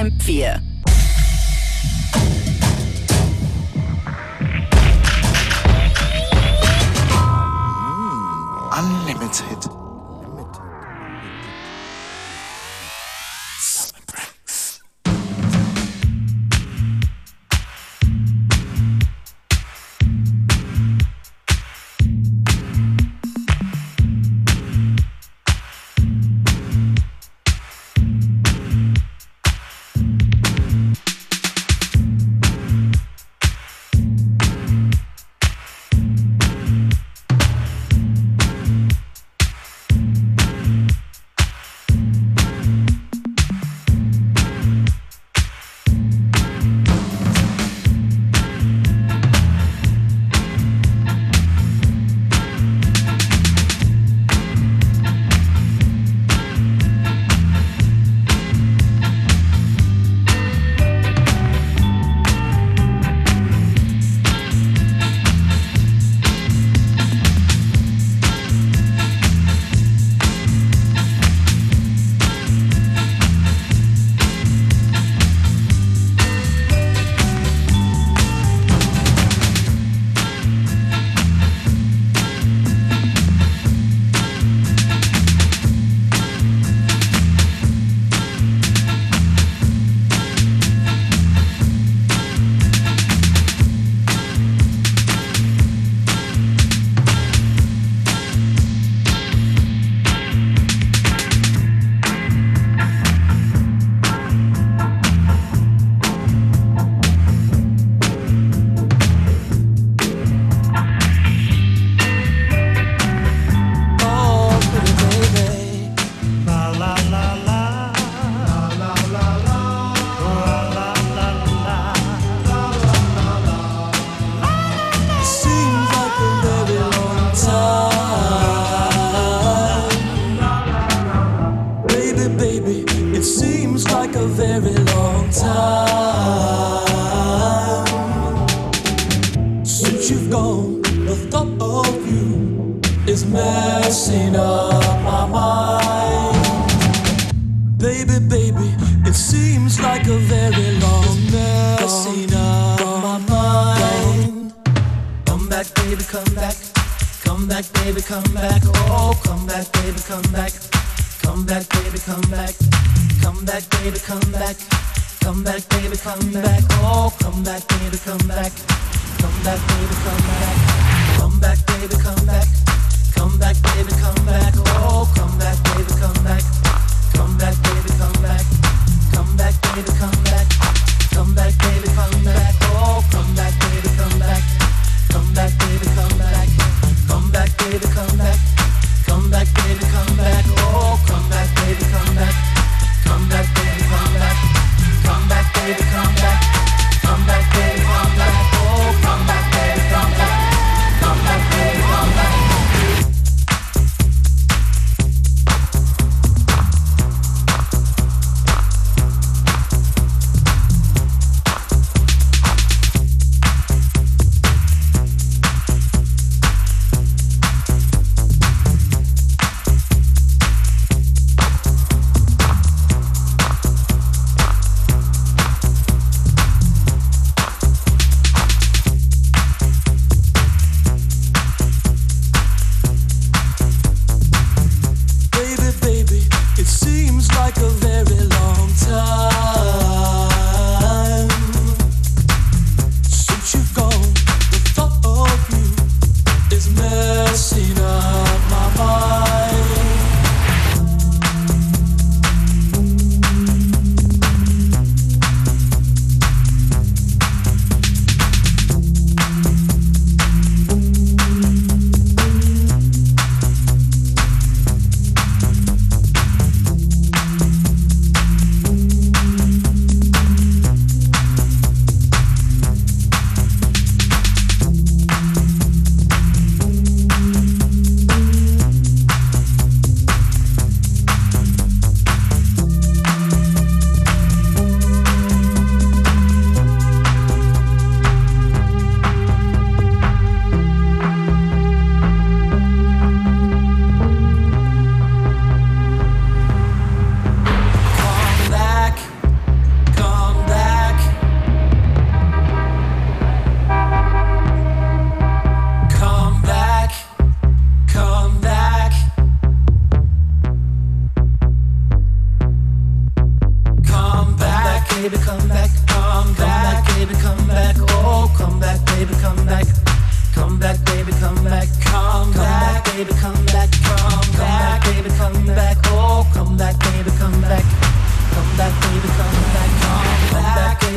Camp 4.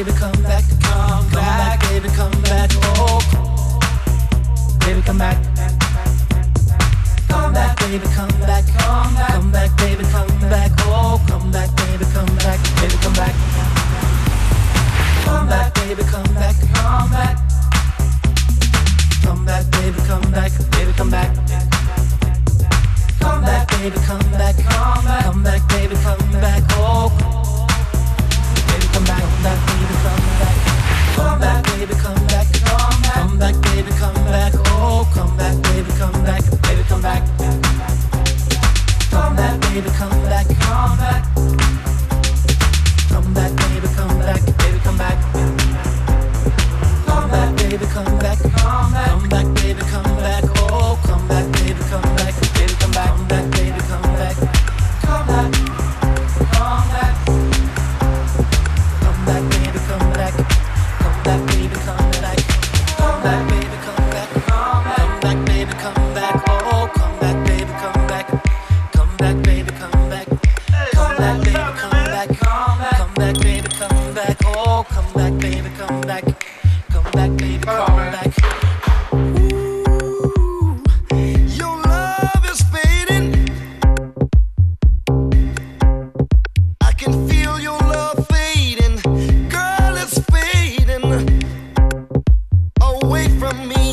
Baby, come back, come from me.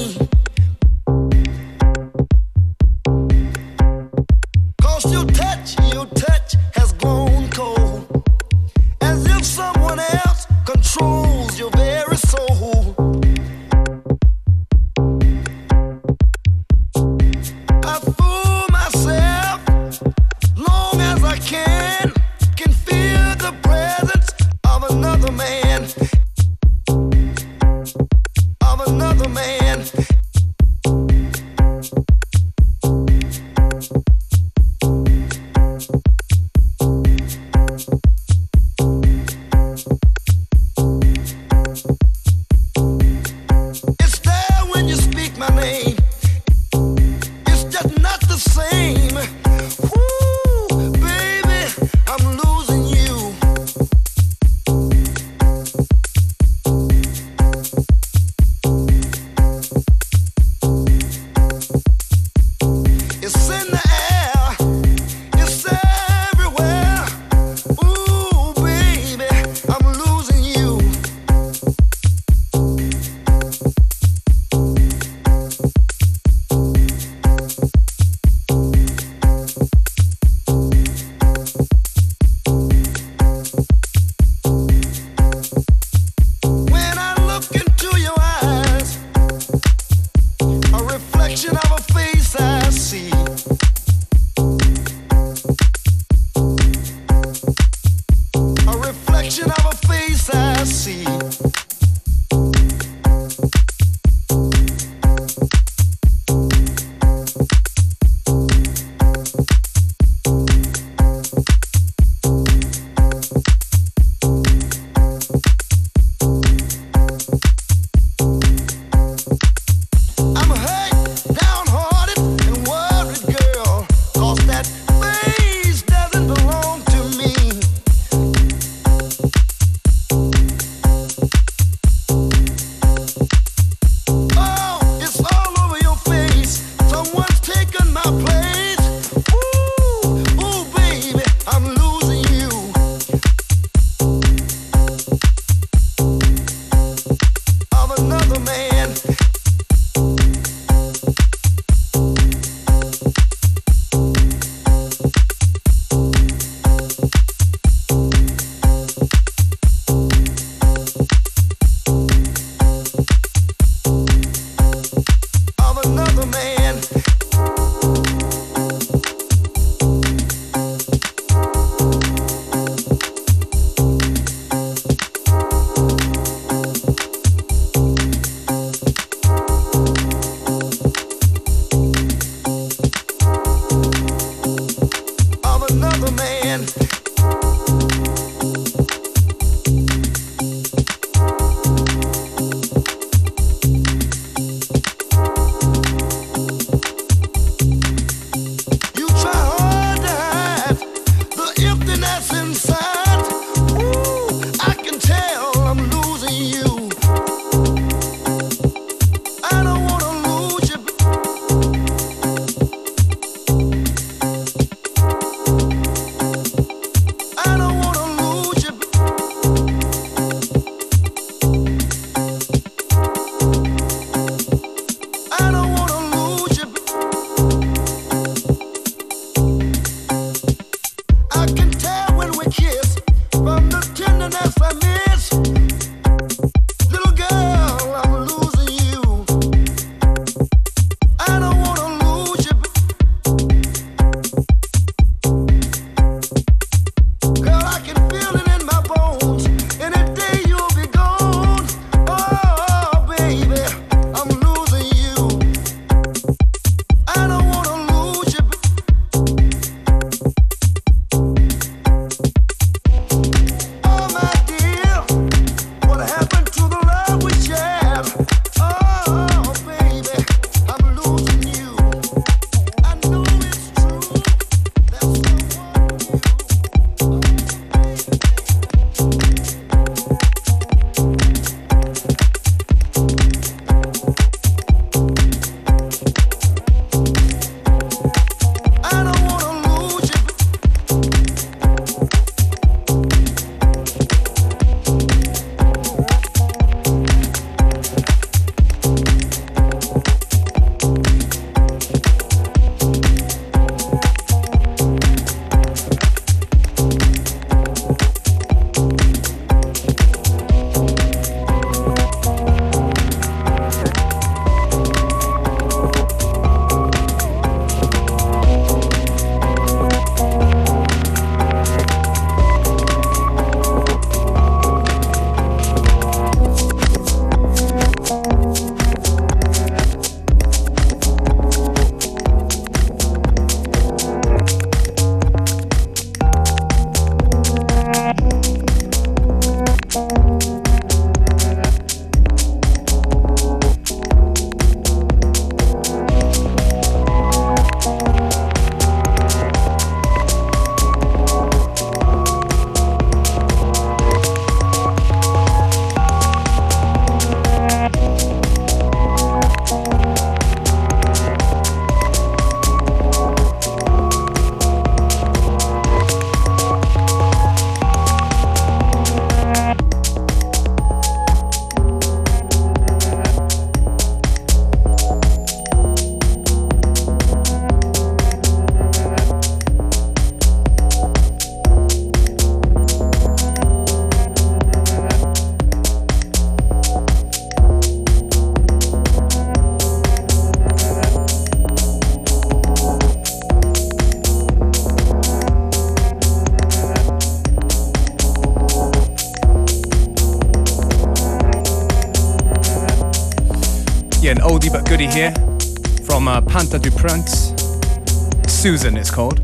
Susan is called.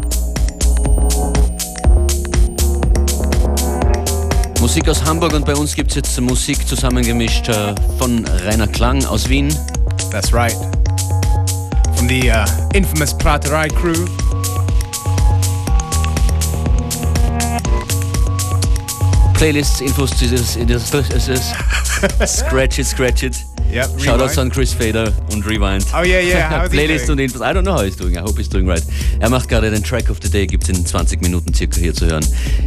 Musik aus Hamburg und bei uns gibt es jetzt Musik zusammengemischt äh, von Rainer Klang aus Wien. That's right. From the uh, infamous Praterei crew. Playlists, Infos, dieses, dieses Scratch it, scratch it. Yep, Shoutouts an Chris Fader und Rewind. Oh yeah, yeah. How's Playlist und Infos. I don't know how he's doing. I hope he's doing right. Er macht gerade den Track of the Day, gibt es in 20 Minuten circa hier zu hören.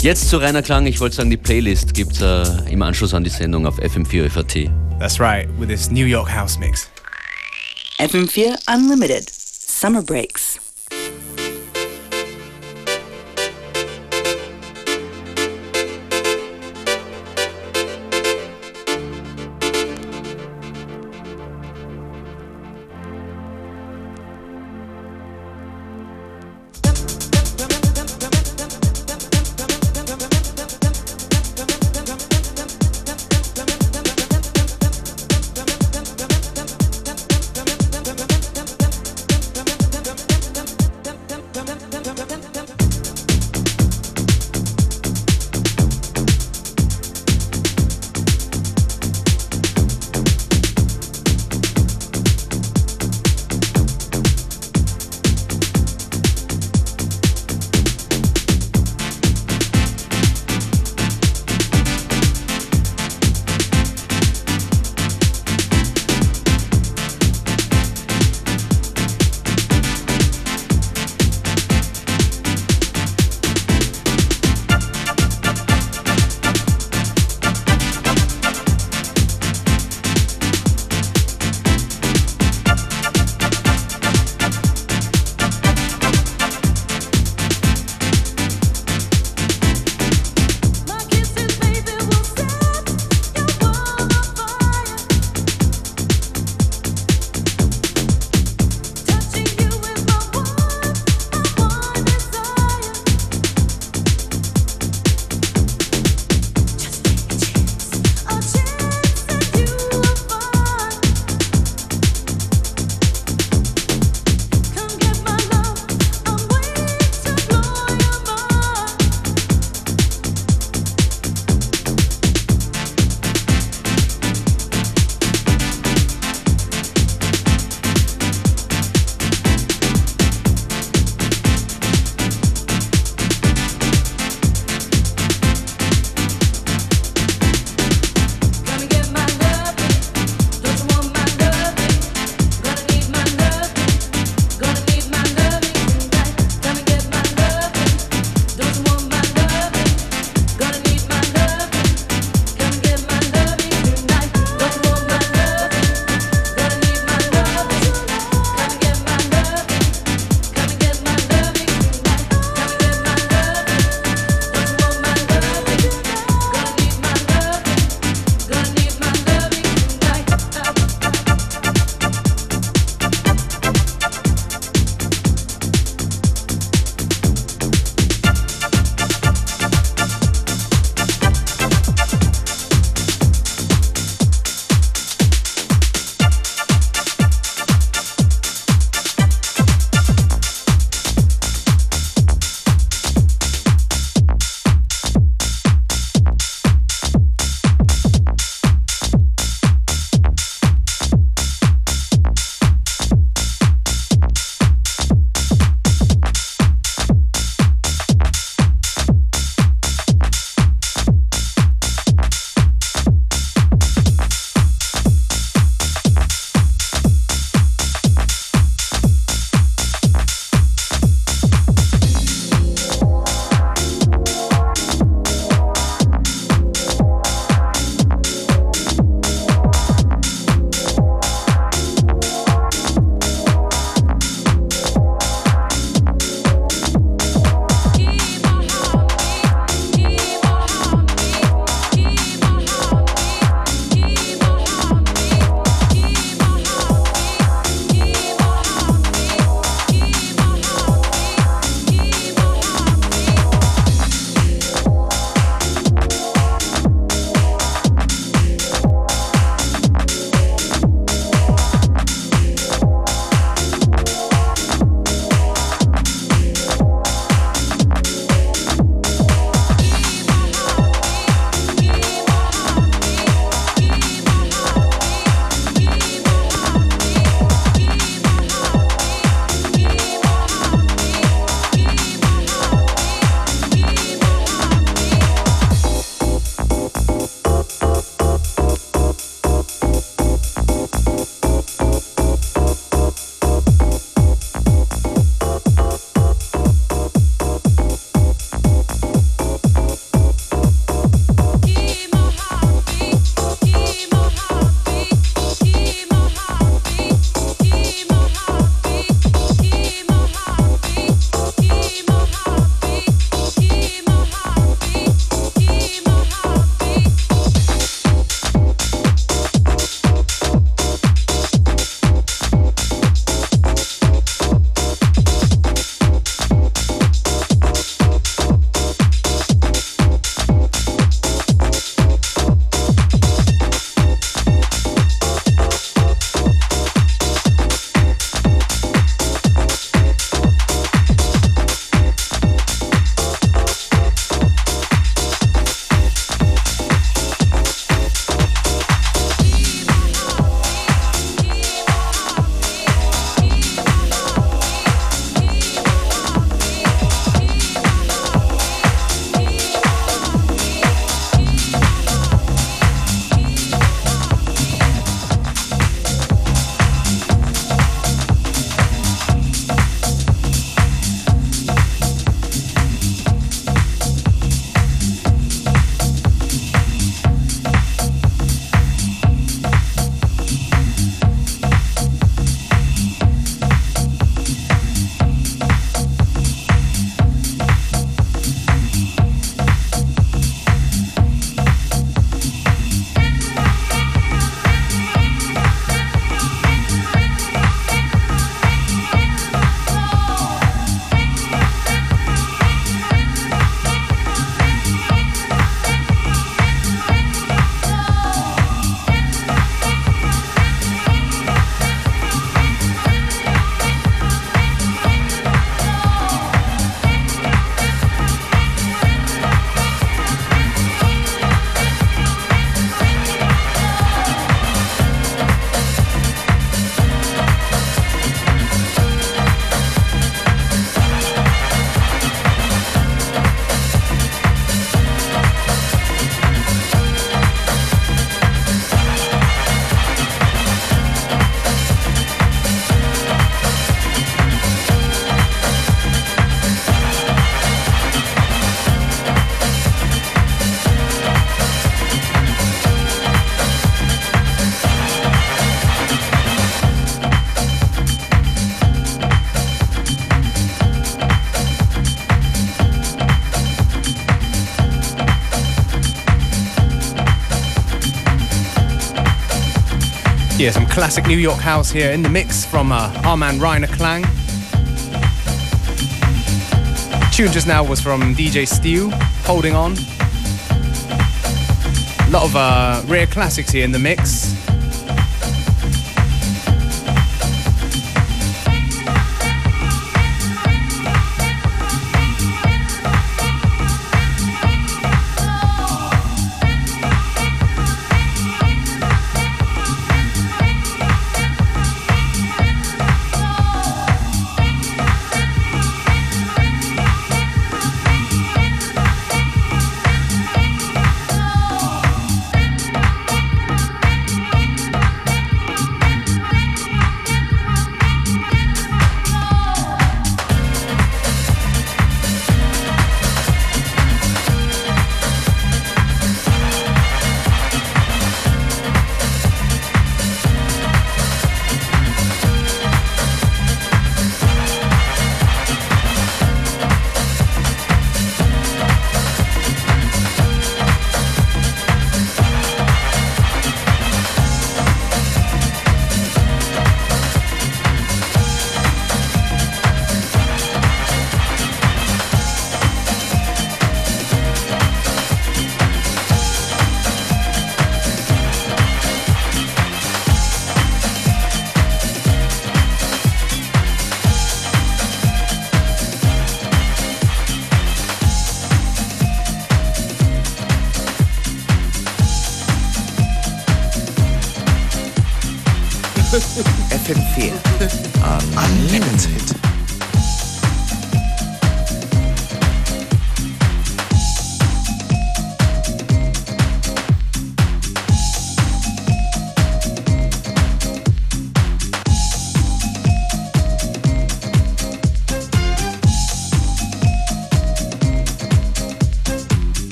Jetzt zu Rainer Klang. Ich wollte sagen, die Playlist gibt es äh, im Anschluss an die Sendung auf FM4 FAT. That's right, with this New York house mix. FM4 Unlimited. Summer Breaks. Classic New York house here in the mix from uh, our man Klang. Tune just now was from DJ Steele, Holding On. A lot of uh, rare classics here in the mix.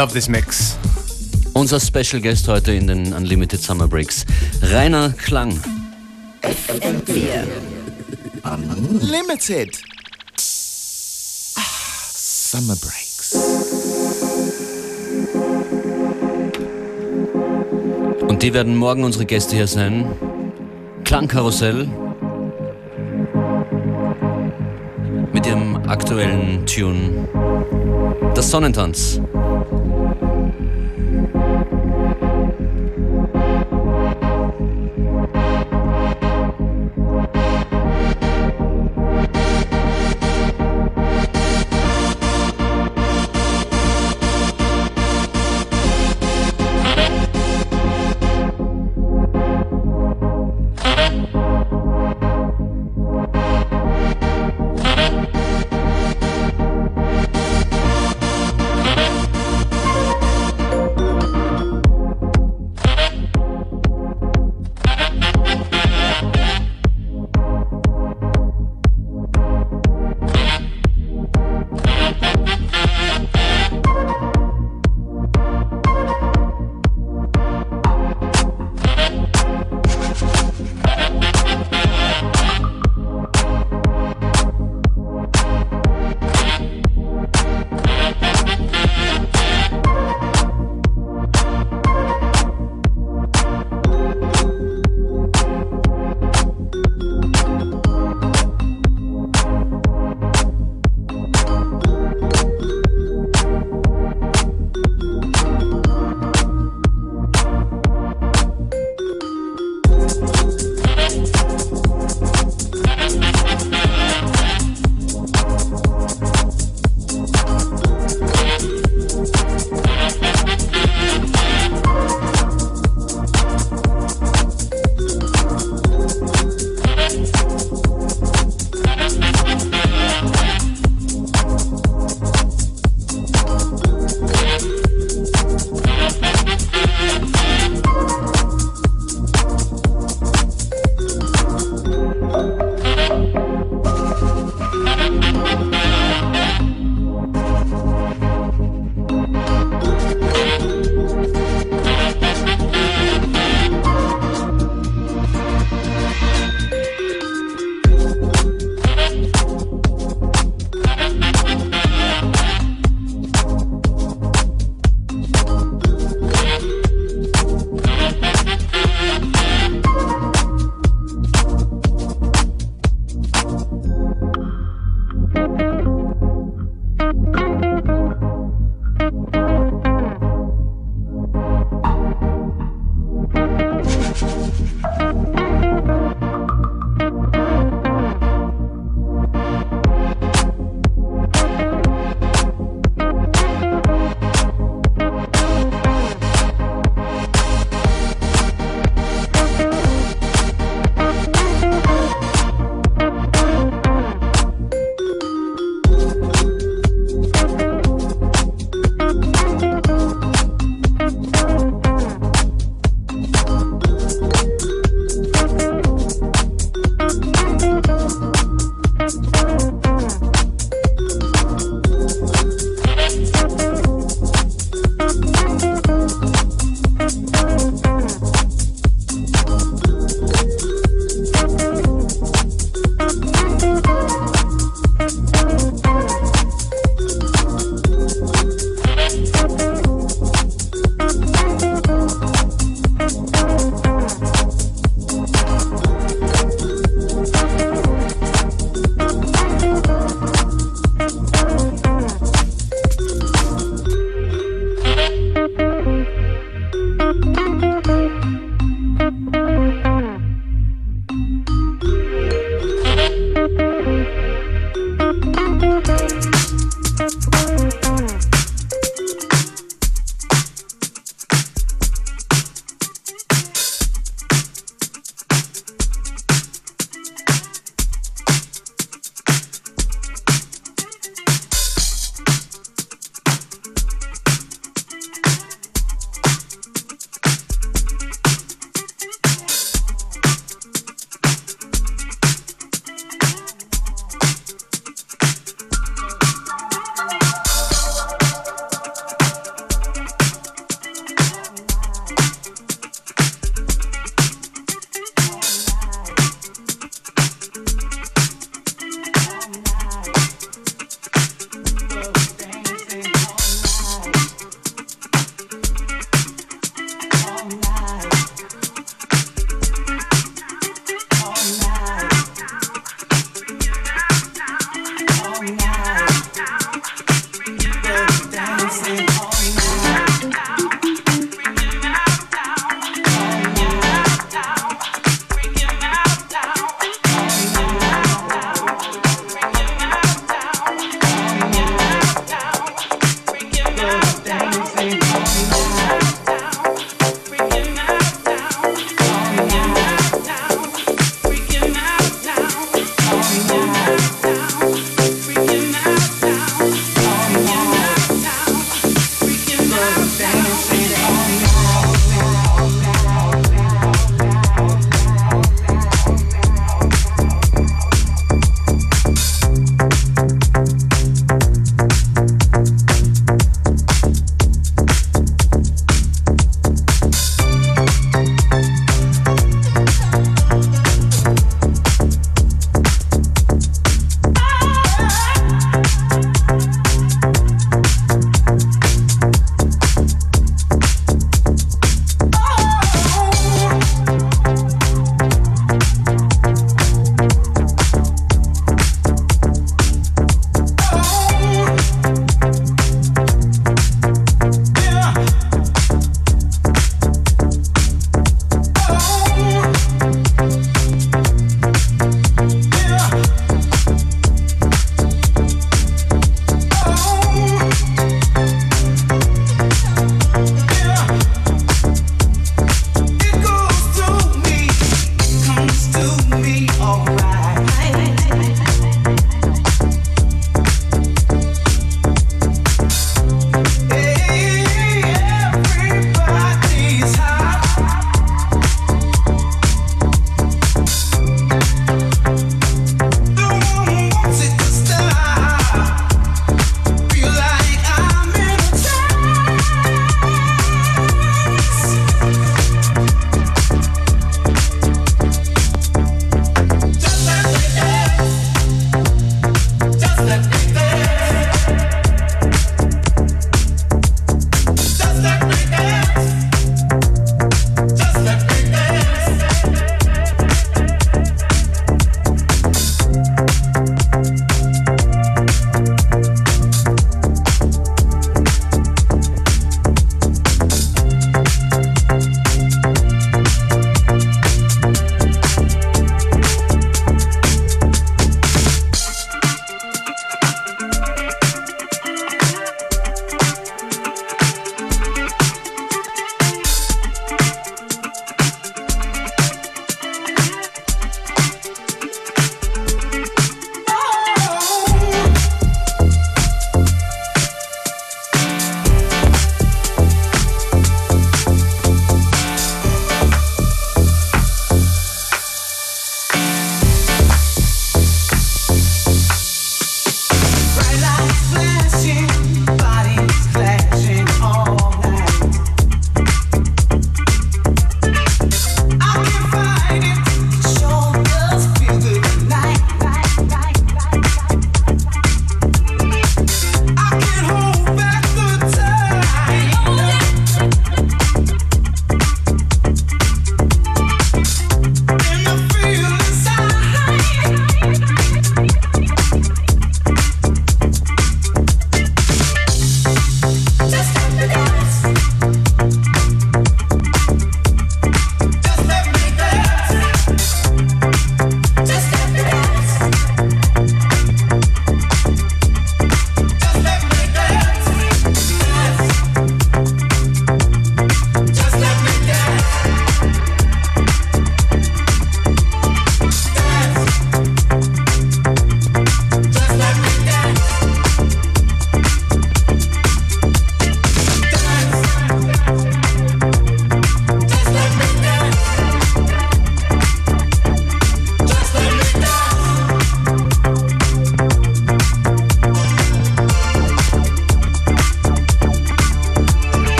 Love this mix. Unser Special Guest heute in den Unlimited Summer Breaks, Rainer Klang. Limited. Ah, Summer Breaks. Und die werden morgen unsere Gäste hier sein. Klangkarussell. Mit ihrem aktuellen Tune. Das Sonnentanz.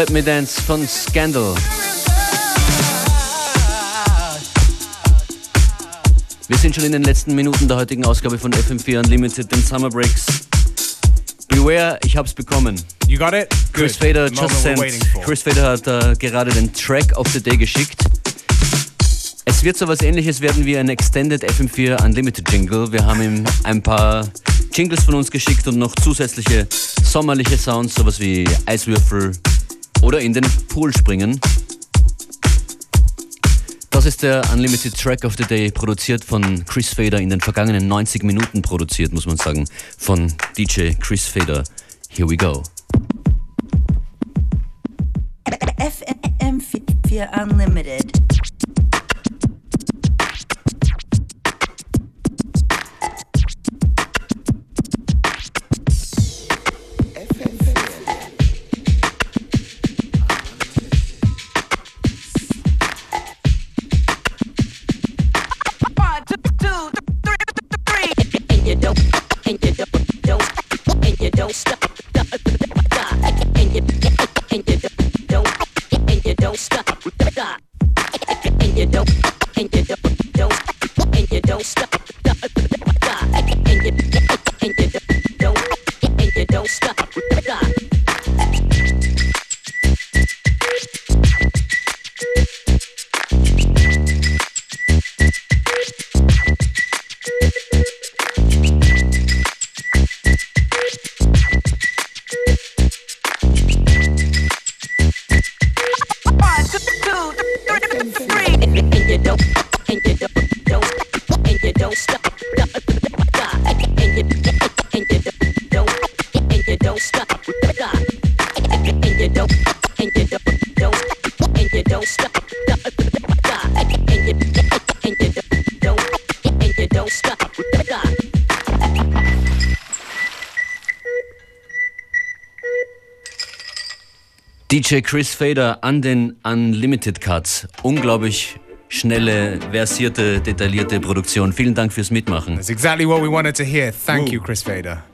Let Me Dance von Scandal. Wir sind schon in den letzten Minuten der heutigen Ausgabe von FM4 Unlimited, den Summer Breaks. Beware, ich hab's bekommen. You got it? Chris Good. Fader just sent. Chris Fader hat äh, gerade den Track of the Day geschickt. Es wird so was ähnliches werden wie ein Extended FM4 Unlimited Jingle. Wir haben ihm ein paar Jingles von uns geschickt und noch zusätzliche sommerliche Sounds, sowas wie Eiswürfel oder in den Pool springen. Das ist der Unlimited Track of the Day, produziert von Chris Fader, in den vergangenen 90 Minuten produziert, muss man sagen, von DJ Chris Fader. Here we go. FM4 Unlimited. free. DJ Chris Fader an den Unlimited Cuts. Unglaublich schnelle, versierte, detaillierte Produktion. Vielen Dank fürs Mitmachen. That's exactly what we wanted to hear. Thank you, Chris Fader.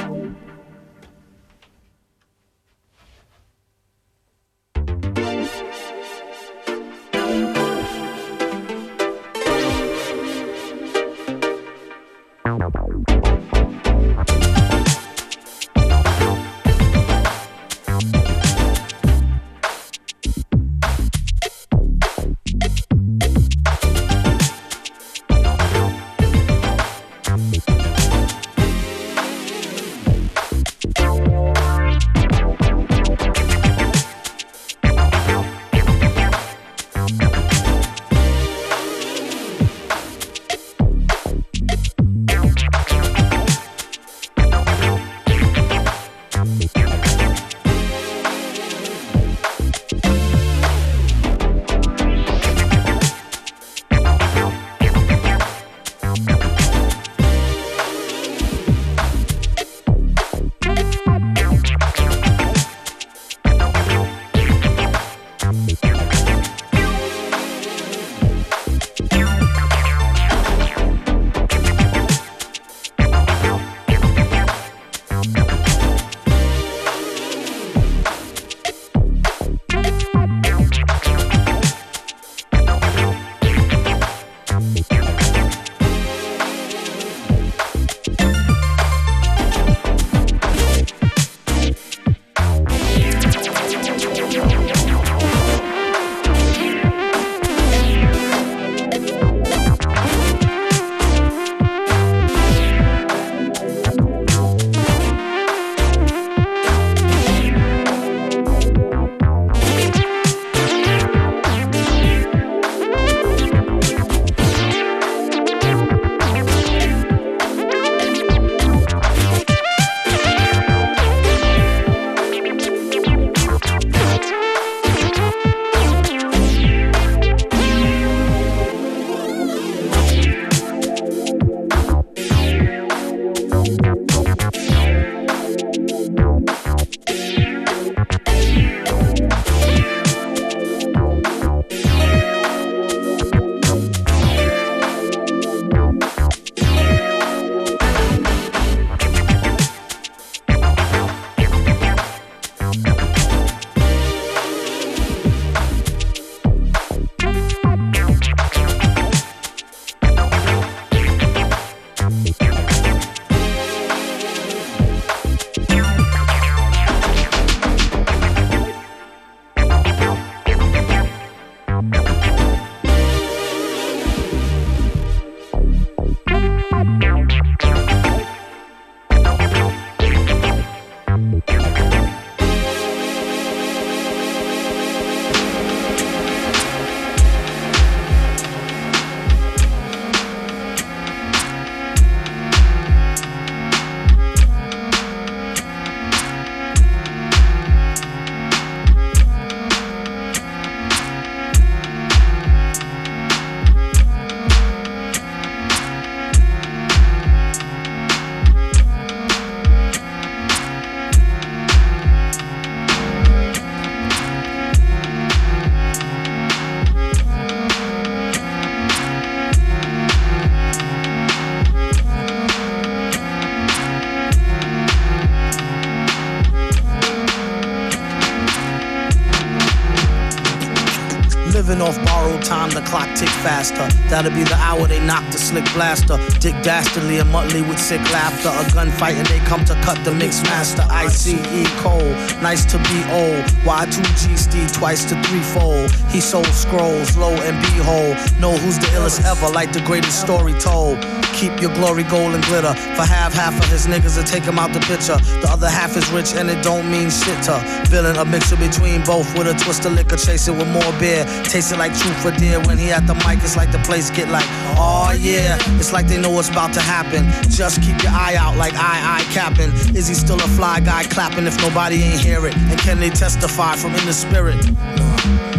That'll be the hour they knock the slick blaster. Dick Dastardly and Muttley with sick laughter. A gunfight and they come to cut the mix master. ICE Cole, nice to be old. Y2G Steve twice to threefold. He sold scrolls, low and behold. Know who's the illest ever, like the greatest story told. Keep your glory gold and glitter. For half, half of his niggas to take him out the picture. The other half is rich and it don't mean shit to. Villain, a mixture between both with a twist of liquor. Chase it with more beer. Taste it like truth for dear. When he at the mic, it's like the place get like, oh yeah. It's like they know what's about to happen. Just keep your eye out like I, I capping. Is he still a fly guy clapping if nobody ain't hear it? And can they testify from in the spirit?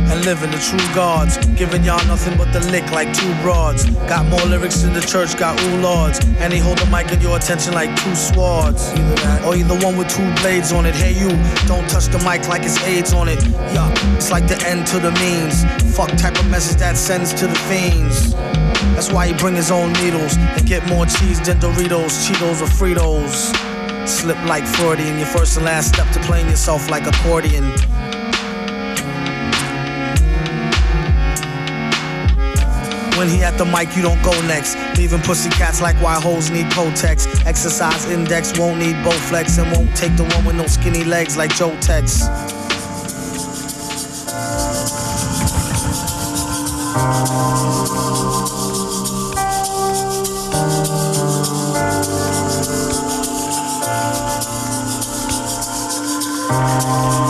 And living the true gods. Giving y'all nothing but the lick like two broads. Got more lyrics in the church, got ooh lords. And he hold the mic in your attention like two swords. Either that, or either one with two blades on it. Hey you, don't touch the mic like it's AIDS on it. Yeah, it's like the end to the means. Fuck type of message that sends to the fiends. That's why he bring his own needles and get more cheese than Doritos, Cheetos, or Fritos. Slip like Freudian, your first and last step to playing yourself like accordion. When he at the mic, you don't go next. Leaving pussy cats like why hoes need Kotex. Exercise index won't need Bowflex and won't take the one with no skinny legs like Joe Tex. Yeah,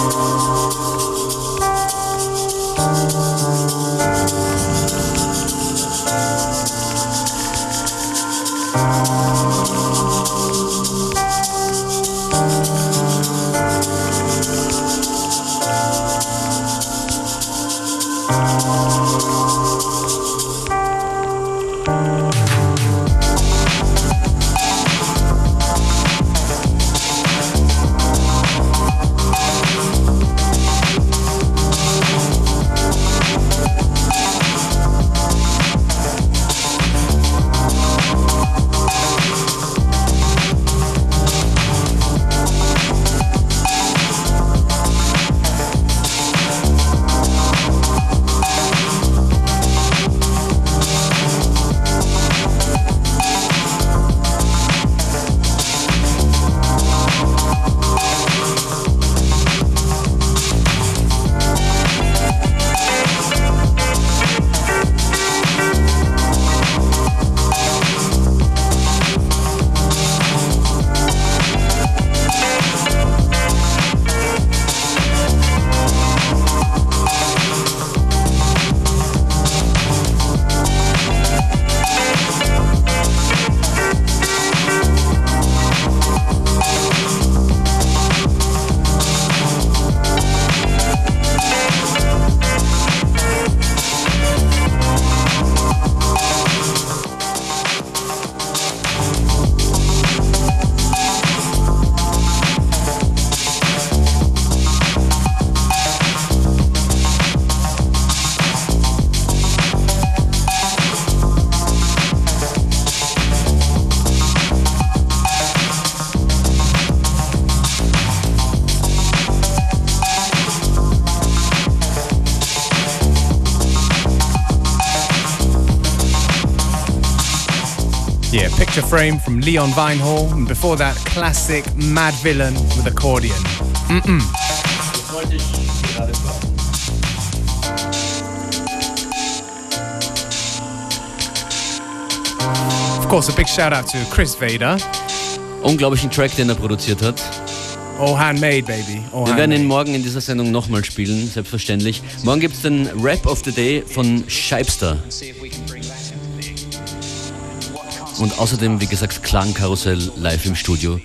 frame from Leon Vinehall, and before that, classic Mad Villain with accordion. Of course, a big shout out to Chris Vader. Unglaublichen Track, den er produziert hat. All handmade, baby. All Wir werden ihn morgen in dieser Sendung nochmal spielen, selbstverständlich. Morgen gibt es den Rap of the Day von Scheibster. Und außerdem, wie gesagt, Klangkarussell live im Studio.